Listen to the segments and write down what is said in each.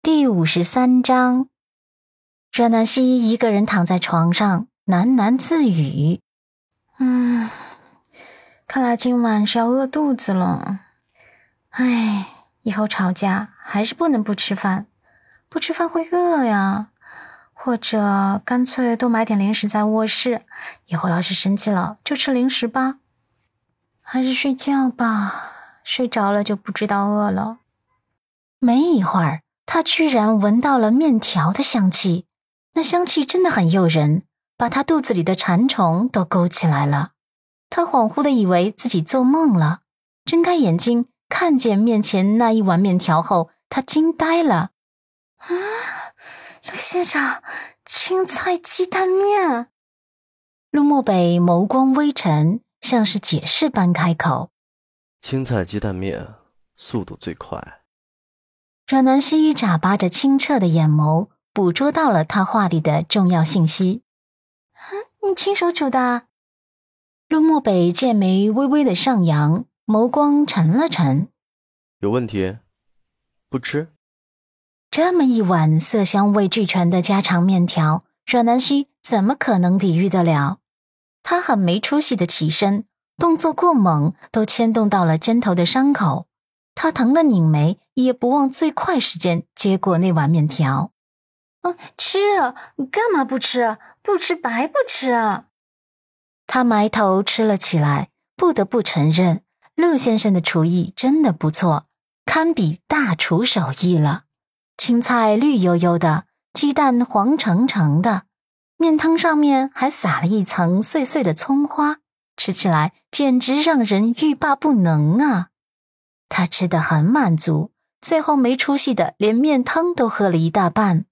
第五十三章，阮南希一个人躺在床上喃喃自语：“嗯，看来今晚是要饿肚子了。唉，以后吵架还是不能不吃饭，不吃饭会饿呀。或者干脆多买点零食在卧室，以后要是生气了就吃零食吧。还是睡觉吧，睡着了就不知道饿了。没一会儿。”他居然闻到了面条的香气，那香气真的很诱人，把他肚子里的馋虫都勾起来了。他恍惚的以为自己做梦了，睁开眼睛看见面前那一碗面条后，他惊呆了。啊，陆县长，青菜鸡蛋面！陆漠北眸光微沉，像是解释般开口：“青菜鸡蛋面，速度最快。”阮南希眨巴着清澈的眼眸，捕捉到了他话里的重要信息。你亲手煮的？陆漠北剑眉微微的上扬，眸光沉了沉。有问题？不吃？这么一碗色香味俱全的家常面条，阮南希怎么可能抵御得了？他很没出息的起身，动作过猛，都牵动到了针头的伤口。他疼得拧眉，也不忘最快时间接过那碗面条。啊，吃啊！你干嘛不吃啊？不吃白不吃啊！他埋头吃了起来。不得不承认，陆先生的厨艺真的不错，堪比大厨手艺了。青菜绿油油的，鸡蛋黄澄澄的，面汤上面还撒了一层碎碎的葱花，吃起来简直让人欲罢不能啊！他吃得很满足，最后没出息的连面汤都喝了一大半。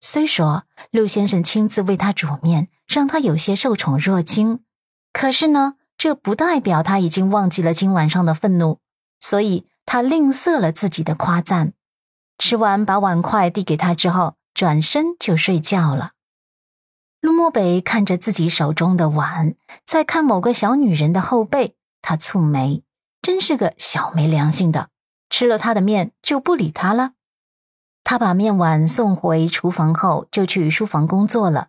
虽说陆先生亲自为他煮面，让他有些受宠若惊，可是呢，这不代表他已经忘记了今晚上的愤怒，所以他吝啬了自己的夸赞。吃完，把碗筷递给他之后，转身就睡觉了。陆漠北看着自己手中的碗，再看某个小女人的后背，他蹙眉。真是个小没良心的，吃了他的面就不理他了。他把面碗送回厨房后，就去书房工作了。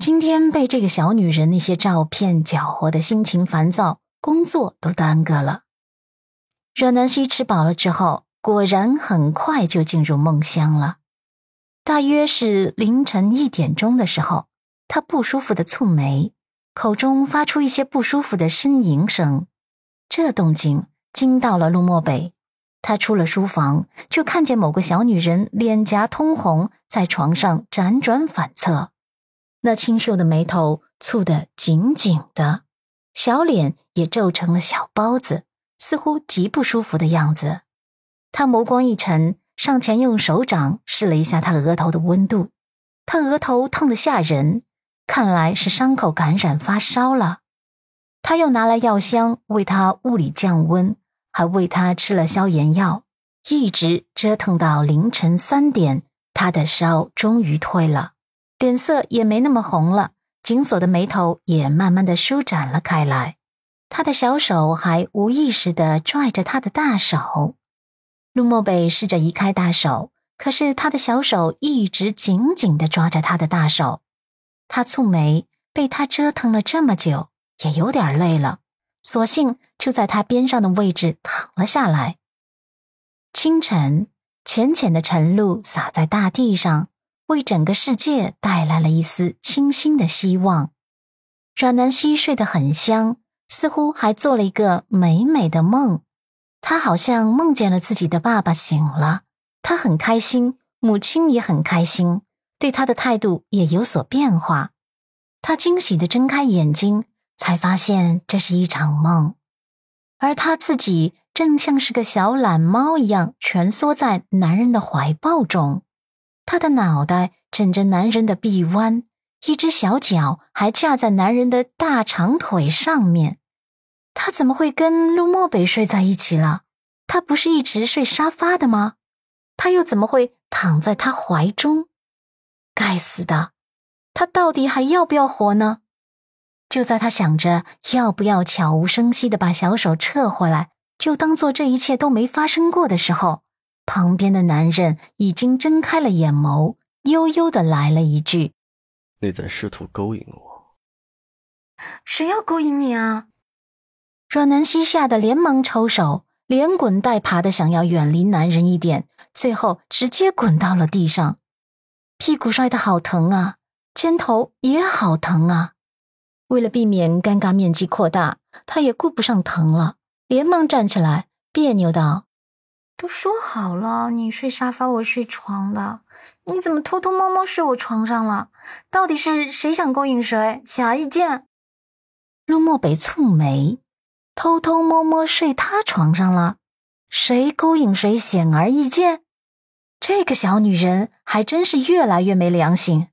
今天被这个小女人那些照片搅和的心情烦躁，工作都耽搁了。阮南希吃饱了之后，果然很快就进入梦乡了。大约是凌晨一点钟的时候，他不舒服的蹙眉，口中发出一些不舒服的呻吟声。这动静惊到了陆漠北，他出了书房，就看见某个小女人脸颊通红，在床上辗转反侧，那清秀的眉头蹙得紧紧的，小脸也皱成了小包子，似乎极不舒服的样子。他眸光一沉，上前用手掌试了一下她额头的温度，她额头烫得吓人，看来是伤口感染发烧了。他又拿来药箱为他物理降温，还为他吃了消炎药，一直折腾到凌晨三点，他的烧终于退了，脸色也没那么红了，紧锁的眉头也慢慢的舒展了开来。他的小手还无意识的拽着他的大手，陆漠北试着移开大手，可是他的小手一直紧紧的抓着他的大手。他蹙眉，被他折腾了这么久。也有点累了，索性就在他边上的位置躺了下来。清晨，浅浅的晨露洒在大地上，为整个世界带来了一丝清新的希望。阮南希睡得很香，似乎还做了一个美美的梦。他好像梦见了自己的爸爸醒了，他很开心，母亲也很开心，对他的态度也有所变化。他惊喜的睁开眼睛。才发现这是一场梦，而他自己正像是个小懒猫一样蜷缩在男人的怀抱中，他的脑袋枕着男人的臂弯，一只小脚还架在男人的大长腿上面。他怎么会跟陆漠北睡在一起了？他不是一直睡沙发的吗？他又怎么会躺在他怀中？该死的，他到底还要不要活呢？就在他想着要不要悄无声息的把小手撤回来，就当做这一切都没发生过的时候，旁边的男人已经睁开了眼眸，悠悠的来了一句：“你在试图勾引我？谁要勾引你啊？”阮南希吓得连忙抽手，连滚带爬的想要远离男人一点，最后直接滚到了地上，屁股摔得好疼啊，肩头也好疼啊。为了避免尴尬面积扩大，他也顾不上疼了，连忙站起来，别扭道：“都说好了，你睡沙发，我睡床的，你怎么偷偷摸摸睡我床上了？到底是谁想勾引谁？显而易见。”陆漠北蹙眉，偷偷摸摸睡他床上了，谁勾引谁显而易见？这个小女人还真是越来越没良心。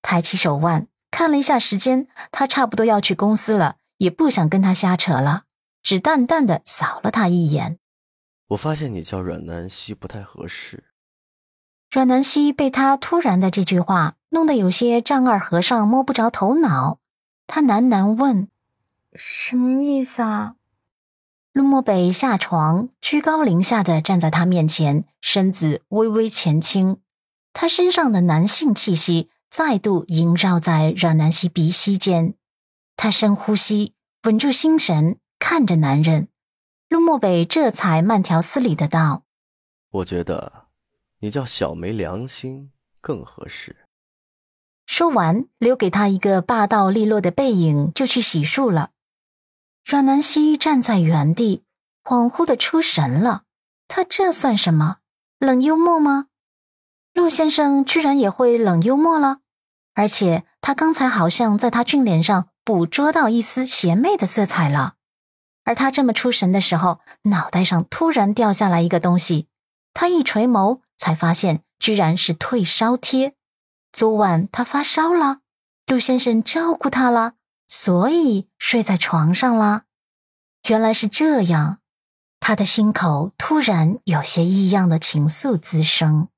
抬起手腕。看了一下时间，他差不多要去公司了，也不想跟他瞎扯了，只淡淡的扫了他一眼。我发现你叫阮南希不太合适。阮南希被他突然的这句话弄得有些丈二和尚摸不着头脑，他喃喃问：“什么意思啊？”陆漠北下床，居高临下的站在他面前，身子微微前倾，他身上的男性气息。再度萦绕在阮南希鼻息间，她深呼吸，稳住心神，看着男人。陆漠北这才慢条斯理的道：“我觉得你叫小没良心更合适。”说完，留给他一个霸道利落的背影，就去洗漱了。阮南希站在原地，恍惚的出神了。他这算什么？冷幽默吗？陆先生居然也会冷幽默了？而且他刚才好像在他俊脸上捕捉到一丝邪魅的色彩了，而他这么出神的时候，脑袋上突然掉下来一个东西，他一垂眸才发现，居然是退烧贴。昨晚他发烧了，陆先生照顾他了，所以睡在床上了。原来是这样，他的心口突然有些异样的情愫滋生。